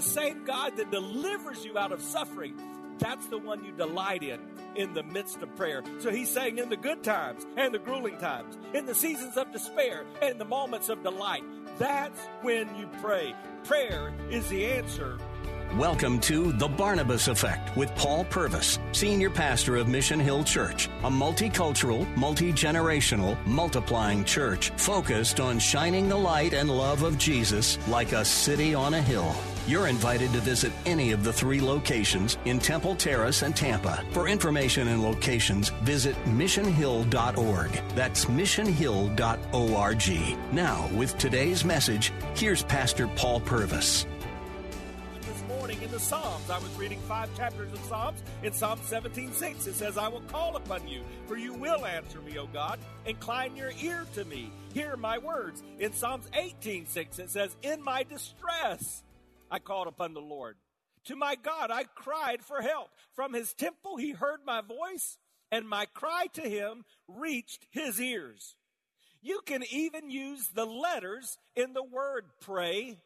The same God that delivers you out of suffering, that's the one you delight in in the midst of prayer. So he's saying in the good times and the grueling times, in the seasons of despair and the moments of delight, that's when you pray. Prayer is the answer Welcome to The Barnabas Effect with Paul Purvis, Senior Pastor of Mission Hill Church, a multicultural, multi generational, multiplying church focused on shining the light and love of Jesus like a city on a hill. You're invited to visit any of the three locations in Temple Terrace and Tampa. For information and locations, visit missionhill.org. That's missionhill.org. Now, with today's message, here's Pastor Paul Purvis. This morning in the Psalms. I was reading five chapters of Psalms. In Psalm 17 6, it says, I will call upon you, for you will answer me, O God. Incline your ear to me. Hear my words. In Psalms 18 6, it says, In my distress, I called upon the Lord. To my God, I cried for help. From his temple, he heard my voice, and my cry to him reached his ears. You can even use the letters in the word pray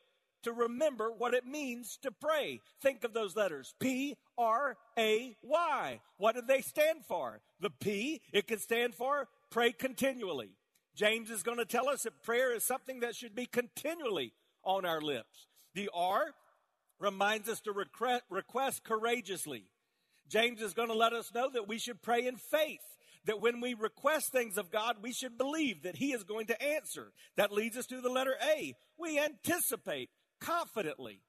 to remember what it means to pray. Think of those letters P R A Y. What do they stand for? The P, it can stand for pray continually. James is going to tell us that prayer is something that should be continually on our lips. The R reminds us to request, courageously. James is going to let us know that we should pray in faith that when we request things of God, we should believe that He is going to answer. That leads us to the letter A. We anticipate confidently.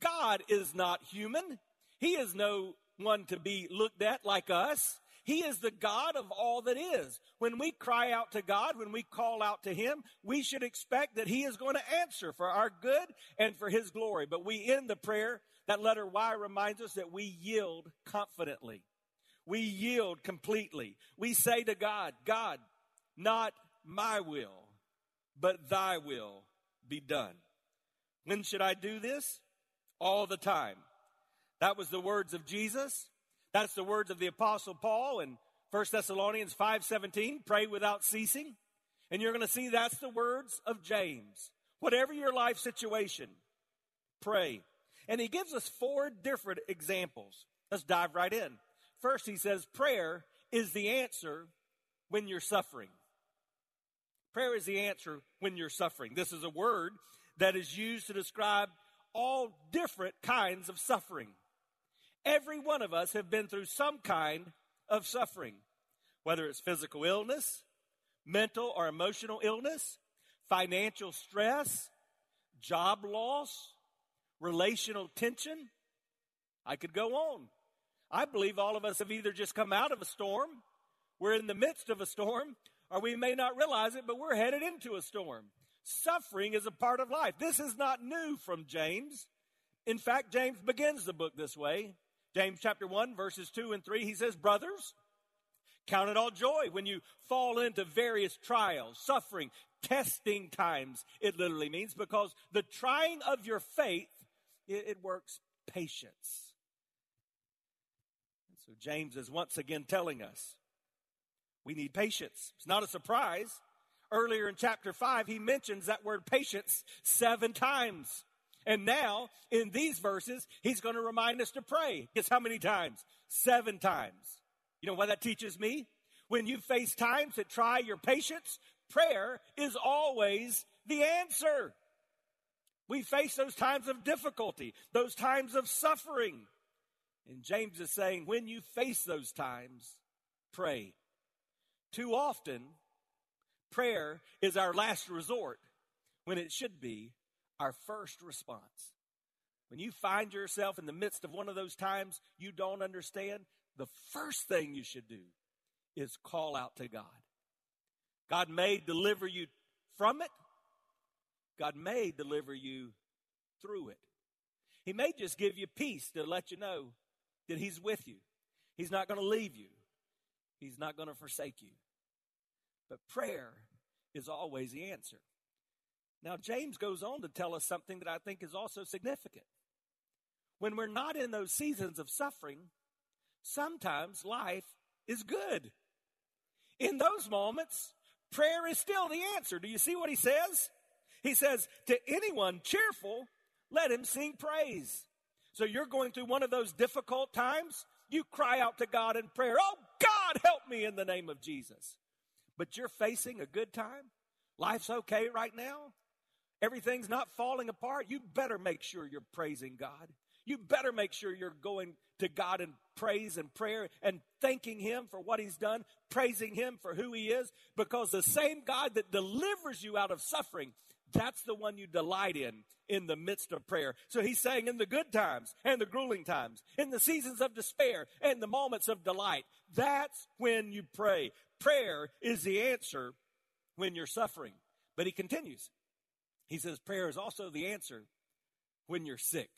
God is not human. He is no one to be looked at like us. He is the God of all that is. When we cry out to God, when we call out to Him, we should expect that He is going to answer for our good and for His glory. But we end the prayer, that letter Y reminds us that we yield confidently. We yield completely. We say to God, God, not my will, but thy will be done. When should I do this? All the time. That was the words of Jesus. That's the words of the apostle Paul in 1 Thessalonians 5:17, pray without ceasing. And you're going to see that's the words of James. Whatever your life situation, pray. And he gives us four different examples. Let's dive right in. First, he says prayer is the answer when you're suffering. Prayer is the answer when you're suffering. This is a word that is used to describe all different kinds of suffering. Every one of us have been through some kind of suffering, whether it's physical illness, mental or emotional illness, financial stress, job loss, relational tension. I could go on. I believe all of us have either just come out of a storm, we're in the midst of a storm, or we may not realize it, but we're headed into a storm. Suffering is a part of life. This is not new from James. In fact, James begins the book this way. James chapter 1, verses 2 and 3, he says, Brothers, count it all joy when you fall into various trials, suffering, testing times, it literally means, because the trying of your faith, it, it works patience. So James is once again telling us we need patience. It's not a surprise earlier in chapter 5, he mentions that word patience seven times. And now, in these verses, he's going to remind us to pray. Guess how many times? Seven times. You know what that teaches me? When you face times that try your patience, prayer is always the answer. We face those times of difficulty, those times of suffering. And James is saying, when you face those times, pray. Too often, prayer is our last resort when it should be our first response. When you find yourself in the midst of one of those times you don't understand, the first thing you should do is call out to God. God may deliver you from it, God may deliver you through it. He may just give you peace to let you know that He's with you. He's not going to leave you, He's not going to forsake you. But prayer is always the answer. Now, James goes on to tell us something that I think is also significant. When we're not in those seasons of suffering, sometimes life is good. In those moments, prayer is still the answer. Do you see what he says? He says, To anyone cheerful, let him sing praise. So you're going through one of those difficult times, you cry out to God in prayer, Oh God, help me in the name of Jesus. But you're facing a good time, life's okay right now, everything's not falling apart. You better make sure you're praising God. You better make sure you're going to God in praise and prayer and thanking Him for what He's done, praising Him for who He is, because the same God that delivers you out of suffering, that's the one you delight in in the midst of prayer. So He's saying in the good times and the grueling times, in the seasons of despair and the moments of delight, that's when you pray. Prayer is the answer when you're suffering. But He continues. He says prayer is also the answer when you're sick.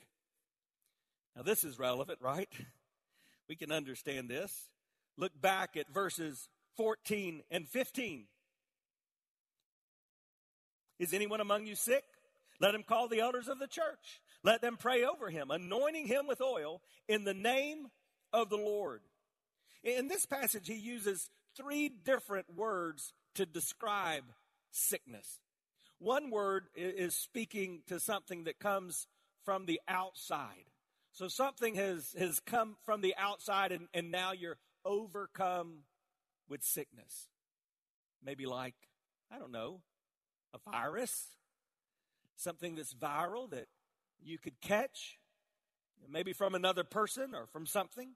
Now, this is relevant, right? We can understand this. Look back at verses 14 and 15. Is anyone among you sick? Let him call the elders of the church. Let them pray over him, anointing him with oil in the name of the Lord. In this passage, he uses three different words to describe sickness. One word is speaking to something that comes from the outside. So something has, has come from the outside and, and now you're overcome with sickness. Maybe like, I don't know, a virus, something that's viral that you could catch, maybe from another person or from something.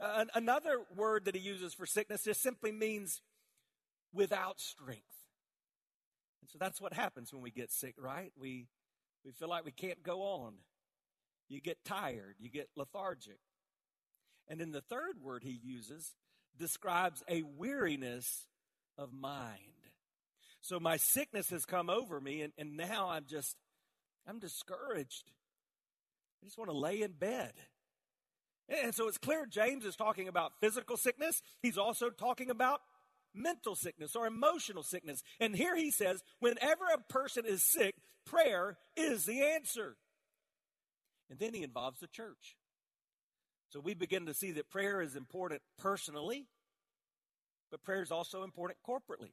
Uh, another word that he uses for sickness just simply means without strength. And so that's what happens when we get sick, right? We, we feel like we can't go on. You get tired, you get lethargic. And then the third word he uses describes a weariness of mind. So my sickness has come over me, and, and now I'm just, I'm discouraged. I just want to lay in bed. And so it's clear James is talking about physical sickness. He's also talking about mental sickness or emotional sickness. And here he says, whenever a person is sick, prayer is the answer. And then he involves the church. So we begin to see that prayer is important personally, but prayer is also important corporately.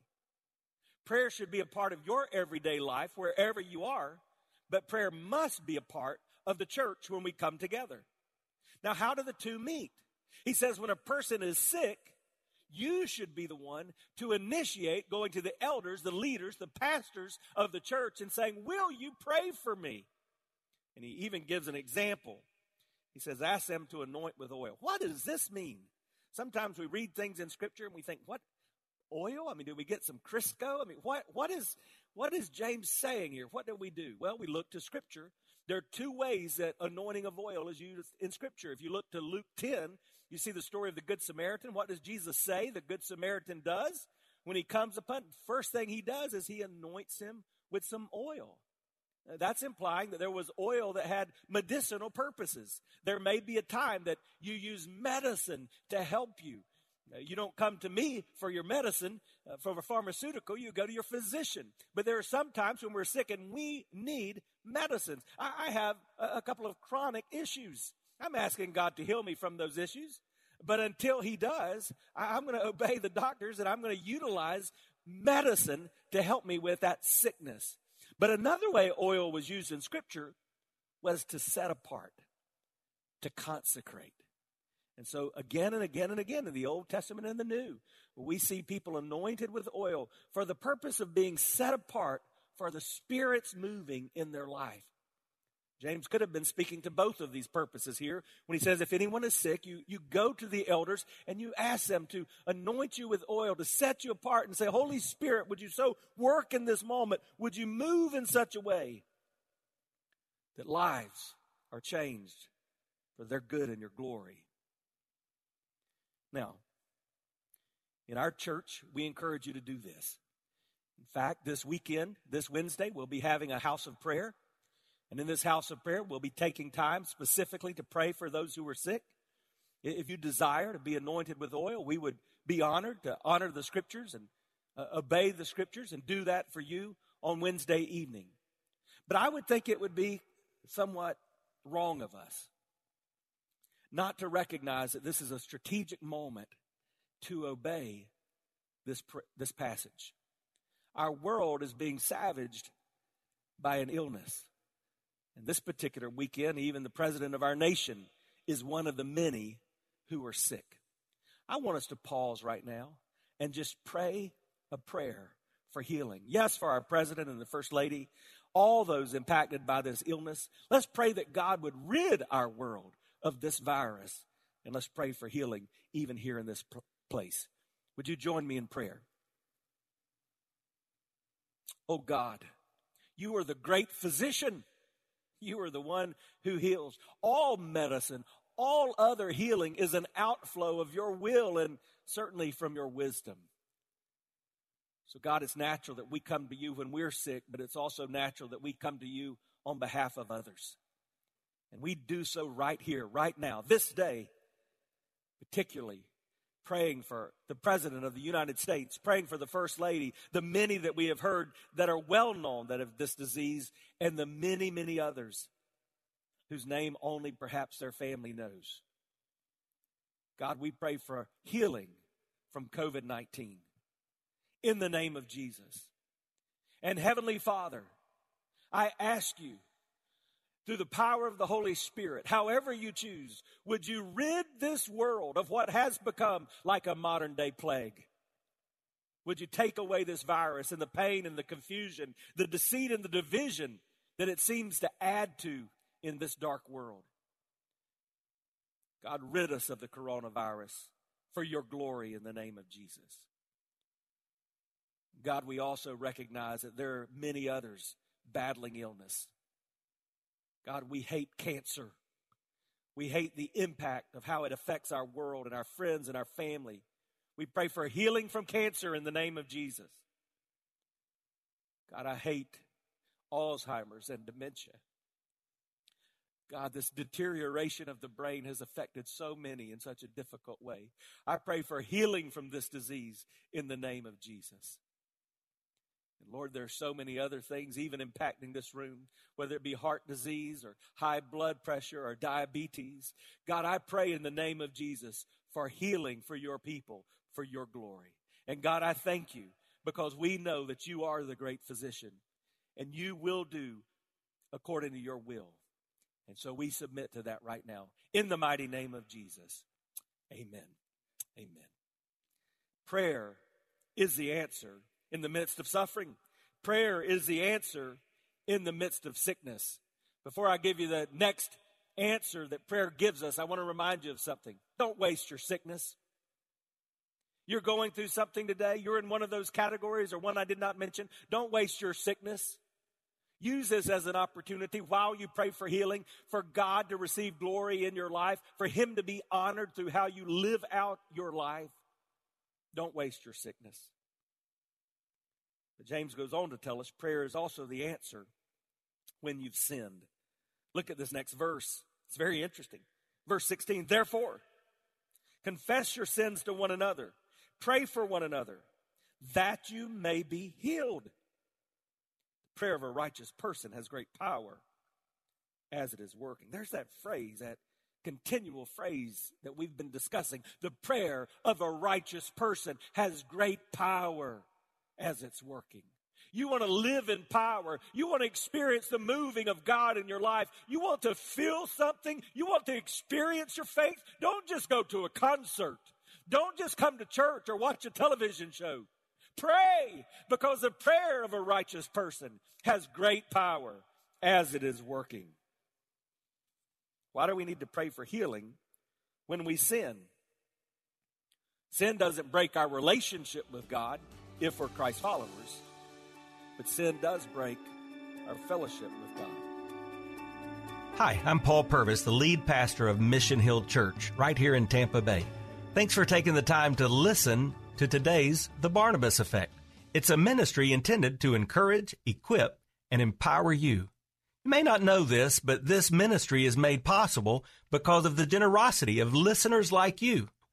Prayer should be a part of your everyday life wherever you are, but prayer must be a part of the church when we come together. Now, how do the two meet? He says when a person is sick, you should be the one to initiate going to the elders, the leaders, the pastors of the church and saying, Will you pray for me? And he even gives an example. He says, Ask them to anoint with oil. What does this mean? Sometimes we read things in Scripture and we think, What? Oil? I mean, do we get some Crisco? I mean, what, what, is, what is James saying here? What do we do? Well, we look to Scripture. There are two ways that anointing of oil is used in Scripture. If you look to Luke 10, you see the story of the Good Samaritan. What does Jesus say the Good Samaritan does? When he comes upon, first thing he does is he anoints him with some oil. That's implying that there was oil that had medicinal purposes. There may be a time that you use medicine to help you. You don't come to me for your medicine, uh, for a pharmaceutical, you go to your physician. But there are some times when we're sick and we need medicines. I, I have a, a couple of chronic issues. I'm asking God to heal me from those issues. But until He does, I, I'm going to obey the doctors and I'm going to utilize medicine to help me with that sickness. But another way oil was used in Scripture was to set apart, to consecrate. And so, again and again and again in the Old Testament and the New, we see people anointed with oil for the purpose of being set apart for the Spirit's moving in their life. James could have been speaking to both of these purposes here when he says, if anyone is sick, you, you go to the elders and you ask them to anoint you with oil, to set you apart and say, Holy Spirit, would you so work in this moment? Would you move in such a way that lives are changed for their good and your glory? Now, in our church, we encourage you to do this. In fact, this weekend, this Wednesday, we'll be having a house of prayer. And in this house of prayer, we'll be taking time specifically to pray for those who are sick. If you desire to be anointed with oil, we would be honored to honor the scriptures and uh, obey the scriptures and do that for you on Wednesday evening. But I would think it would be somewhat wrong of us not to recognize that this is a strategic moment to obey this, this passage. Our world is being savaged by an illness. And this particular weekend, even the president of our nation is one of the many who are sick. I want us to pause right now and just pray a prayer for healing. Yes, for our president and the first lady, all those impacted by this illness. Let's pray that God would rid our world of this virus. And let's pray for healing even here in this place. Would you join me in prayer? Oh God, you are the great physician. You are the one who heals. All medicine, all other healing is an outflow of your will and certainly from your wisdom. So, God, it's natural that we come to you when we're sick, but it's also natural that we come to you on behalf of others. And we do so right here, right now, this day, particularly praying for the President of the United States, praying for the First Lady, the many that we have heard that are well known that have this disease, and the many, many others whose name only perhaps their family knows. God, we pray for healing from COVID 19 in the name of Jesus. And Heavenly Father, I ask you through the power of the Holy Spirit, however you choose, would you rid this world of what has become like a modern day plague? Would you take away this virus and the pain and the confusion, the deceit and the division that it seems to add to in this dark world? God, rid us of the coronavirus for your glory in the name of Jesus. God, we also recognize that there are many others battling illness. God, we hate cancer. We hate the impact of how it affects our world and our friends and our family. We pray for healing from cancer in the name of Jesus. God, I hate Alzheimer's and dementia. God, this deterioration of the brain has affected so many in such a difficult way. I pray for healing from this disease in the name of Jesus. And Lord, there are so many other things even impacting this room, whether it be heart disease or high blood pressure or diabetes. God, I pray in the name of Jesus for healing for your people, for your glory. And God, I thank you because we know that you are the great physician and you will do according to your will. And so we submit to that right now in the mighty name of Jesus. Amen. Amen. Prayer is the answer in the midst of suffering. Prayer is the answer in the midst of sickness. Before I give you the next answer that prayer gives us, I want to remind you of something. Don't waste your sickness. You're going through something today, you're in one of those categories or one I did not mention. Don't waste your sickness. Use this as an opportunity while you pray for healing, for God to receive glory in your life, for Him to be honored through how you live out your life. Don't waste your sickness. But James goes on to tell us prayer is also the answer when you've sinned. Look at this next verse. It's very interesting. Verse 16, therefore, confess your sins to one another, pray for one another, that you may be healed. The prayer of a righteous person has great power as it is working. There's that phrase, that continual phrase that we've been discussing. The prayer of a righteous person has great power as it's working. You want to live in power. You want to experience the moving of God in your life. You want to feel something. You want to experience your faith. Don't just go to a concert. Don't just come to church or watch a television show. Pray because the prayer of a righteous person has great power as it is working. Why do we need to pray for healing when we sin? Sin doesn't break our relationship with God if we're Christ followers. But sin does break our fellowship with God. Hi, I'm Paul Purvis, the lead pastor of Mission Hill Church right here in Tampa Bay. Thanks for taking the time to listen to today's The Barnabas Effect. It's a ministry intended to encourage, equip, and empower you. You may not know this, but this ministry is made possible because of the generosity of listeners like you.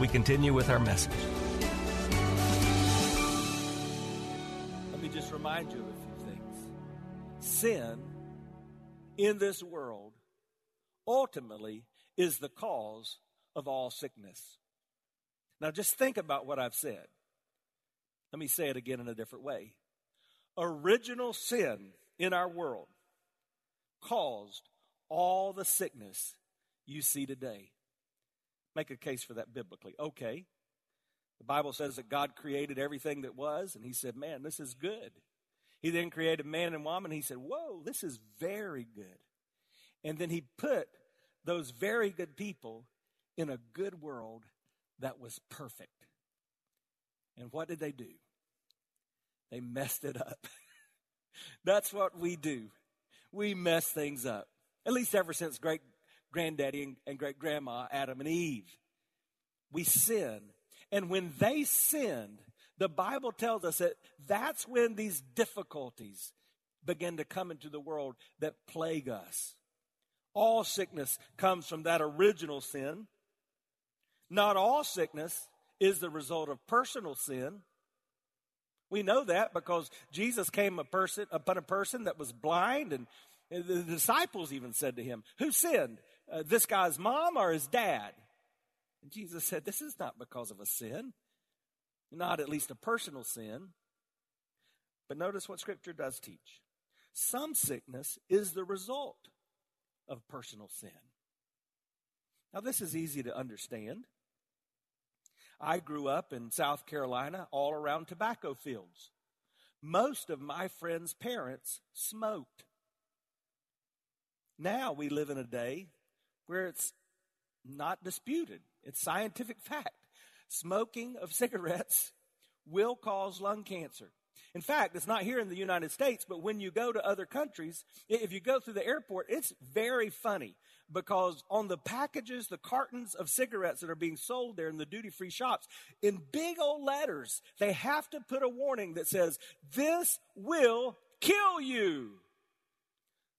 we continue with our message. Let me just remind you of a few things. Sin in this world ultimately is the cause of all sickness. Now, just think about what I've said. Let me say it again in a different way. Original sin in our world caused all the sickness you see today. Make a case for that biblically. Okay. The Bible says that God created everything that was, and He said, Man, this is good. He then created man and woman, and He said, Whoa, this is very good. And then He put those very good people in a good world that was perfect. And what did they do? They messed it up. That's what we do. We mess things up. At least ever since great granddaddy and, and great grandma, Adam and Eve. We sin. And when they sinned, the Bible tells us that that's when these difficulties begin to come into the world that plague us. All sickness comes from that original sin. Not all sickness is the result of personal sin. We know that because Jesus came a person, upon a person that was blind, and the disciples even said to him, Who sinned? Uh, this guy's mom or his dad? And Jesus said, This is not because of a sin, not at least a personal sin. But notice what Scripture does teach. Some sickness is the result of personal sin. Now, this is easy to understand. I grew up in South Carolina all around tobacco fields. Most of my friends' parents smoked. Now we live in a day where it's not disputed, it's scientific fact. Smoking of cigarettes will cause lung cancer. In fact, it's not here in the United States, but when you go to other countries, if you go through the airport, it's very funny because on the packages, the cartons of cigarettes that are being sold there in the duty free shops, in big old letters, they have to put a warning that says, This will kill you.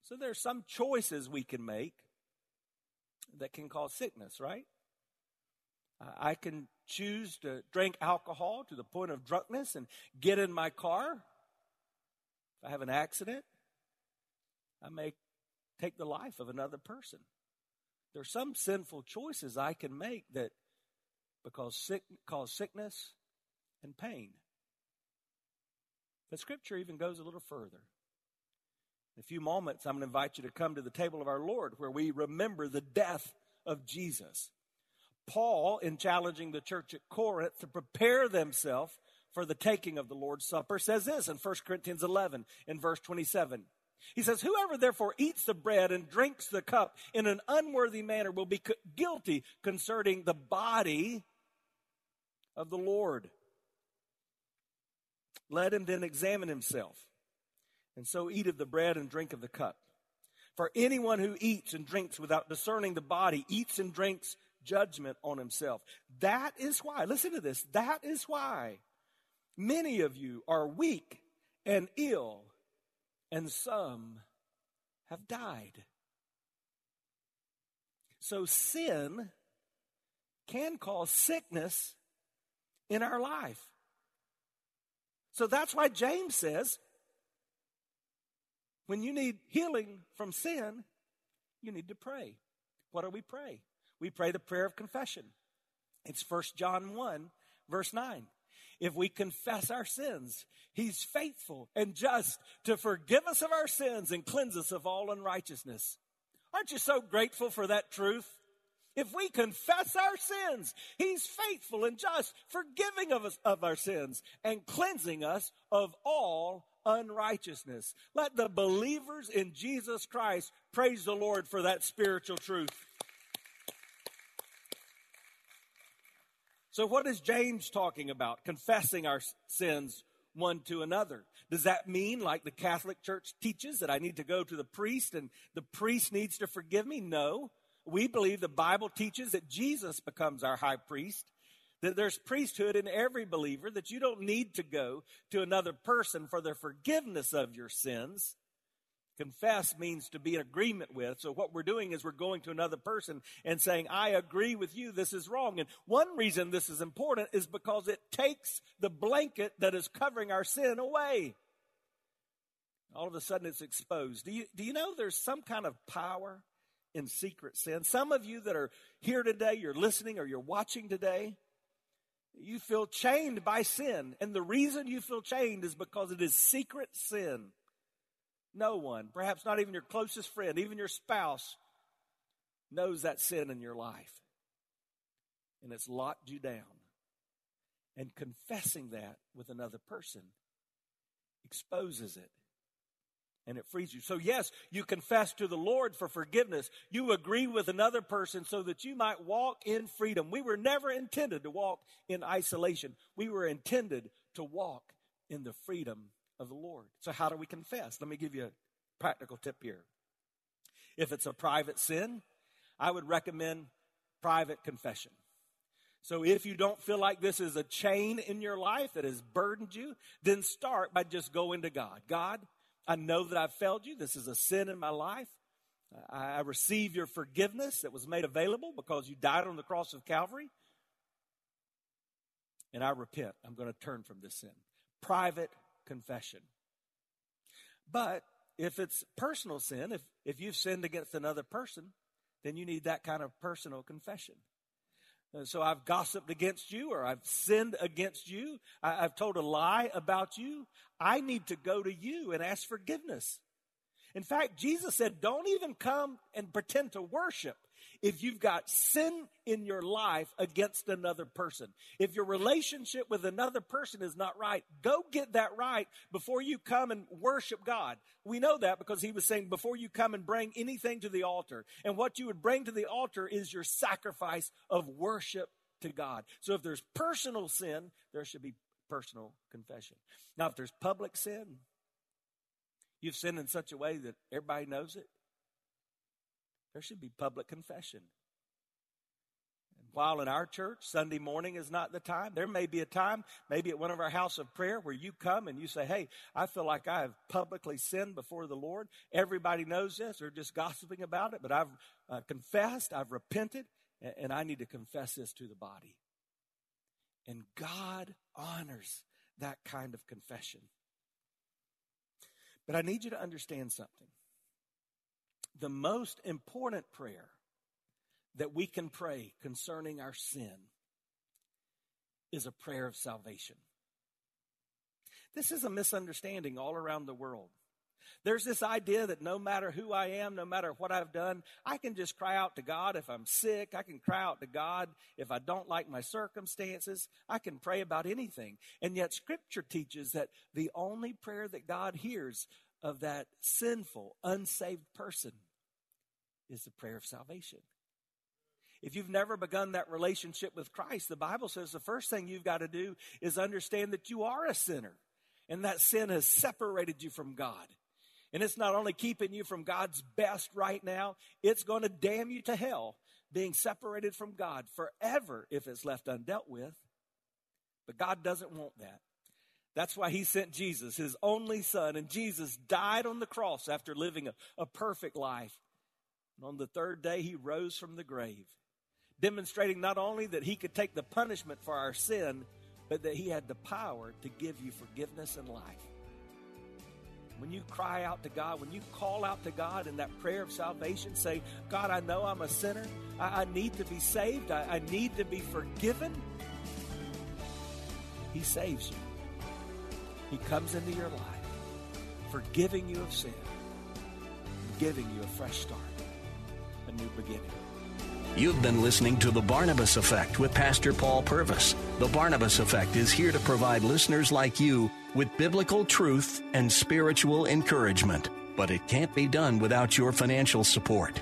So there are some choices we can make that can cause sickness, right? I can choose to drink alcohol to the point of drunkenness and get in my car. If I have an accident, I may take the life of another person. There are some sinful choices I can make that because sick, cause sickness and pain. But Scripture even goes a little further. In a few moments, I'm going to invite you to come to the table of our Lord where we remember the death of Jesus. Paul, in challenging the church at Corinth to prepare themselves for the taking of the Lord's Supper, says this in 1 Corinthians 11 in verse 27. He says, Whoever therefore eats the bread and drinks the cup in an unworthy manner will be guilty concerning the body of the Lord. Let him then examine himself, and so eat of the bread and drink of the cup. For anyone who eats and drinks without discerning the body eats and drinks judgment on himself. That is why, listen to this, that is why many of you are weak and ill and some have died. So sin can cause sickness in our life. So that's why James says when you need healing from sin, you need to pray. What do we pray? We pray the prayer of confession. It's 1 John 1, verse 9 if we confess our sins, He's faithful and just to forgive us of our sins and cleanse us of all unrighteousness. Aren't you so grateful for that truth? If we confess our sins, He's faithful and just, forgiving of us of our sins and cleansing us of all unrighteousness. Let the believers in Jesus Christ praise the Lord for that spiritual truth. So, what is James talking about? Confessing our sins one to another. Does that mean, like the Catholic Church teaches, that I need to go to the priest and the priest needs to forgive me? No. We believe the Bible teaches that Jesus becomes our high priest, that there's priesthood in every believer, that you don't need to go to another person for the forgiveness of your sins. Confess means to be in agreement with. So what we're doing is we're going to another person and saying, I agree with you, this is wrong. And one reason this is important is because it takes the blanket that is covering our sin away. All of a sudden it's exposed. Do you, do you know there's some kind of power in secret sin? Some of you that are here today, you're listening or you're watching today, you feel chained by sin. And the reason you feel chained is because it is secret sin. No one, perhaps not even your closest friend, even your spouse, knows that sin in your life. And it's locked you down. And confessing that with another person exposes it and it frees you. So, yes, you confess to the Lord for forgiveness. You agree with another person so that you might walk in freedom. We were never intended to walk in isolation, we were intended to walk in the freedom of the Lord. So, how do we confess? Let me give you a practical tip here. If it's a private sin, I would recommend private confession. So if you don't feel like this is a chain in your life that has burdened you, then start by just going to God. God, I know that I've failed you. This is a sin in my life. I receive your forgiveness that was made available because you died on the cross of Calvary. And I repent. I'm going to turn from this sin. Private confession. But if it's personal sin, if, if you've sinned against another person, then you need that kind of personal confession. And so I've gossiped against you or I've sinned against you. I, I've told a lie about you. I need to go to you and ask forgiveness. In fact, Jesus said, don't even come and pretend to worship if you've got sin in your life against another person. If your relationship with another person is not right, go get that right before you come and worship God. We know that because he was saying before you come and bring anything to the altar. And what you would bring to the altar is your sacrifice of worship to God. So if there's personal sin, there should be personal confession. Now, if there's public sin, you've sinned in such a way that everybody knows it, there should be public confession. And while in our church, Sunday morning is not the time, there may be a time, maybe at one of our house of prayer, where you come and you say, Hey, I feel like I have publicly sinned before the Lord. Everybody knows this. They're just gossiping about it, but I've uh, confessed, I've repented, and, and I need to confess this to the body. And God honors that kind of confession. But I need you to understand something the most important prayer that we can pray concerning our sin is a prayer of salvation. This is a misunderstanding all around the world. There's this idea that no matter who I am, no matter what I've done, I can just cry out to God if I'm sick. I can cry out to God if I don't like my circumstances. I can pray about anything. And yet scripture teaches that the only prayer that God hears of that sinful, unsaved person is the prayer of salvation. If you've never begun that relationship with Christ, the Bible says the first thing you've got to do is understand that you are a sinner and that sin has separated you from God. And it's not only keeping you from God's best right now, it's going to damn you to hell being separated from God forever if it's left undealt with. But God doesn't want that. That's why he sent Jesus, his only son, and Jesus died on the cross after living a, a perfect life. And on the third day, he rose from the grave, demonstrating not only that he could take the punishment for our sin, but that he had the power to give you forgiveness and life. When you cry out to God, when you call out to God in that prayer of salvation, say, God, I know I'm a sinner. I, I need to be saved. I, I need to be forgiven. He saves you. He comes into your life, forgiving you of sin, giving you a fresh start a new beginning. You've been listening to The Barnabas Effect with Pastor Paul Purvis. The Barnabas Effect is here to provide listeners like you with biblical truth and spiritual encouragement. But it can't be done without your financial support.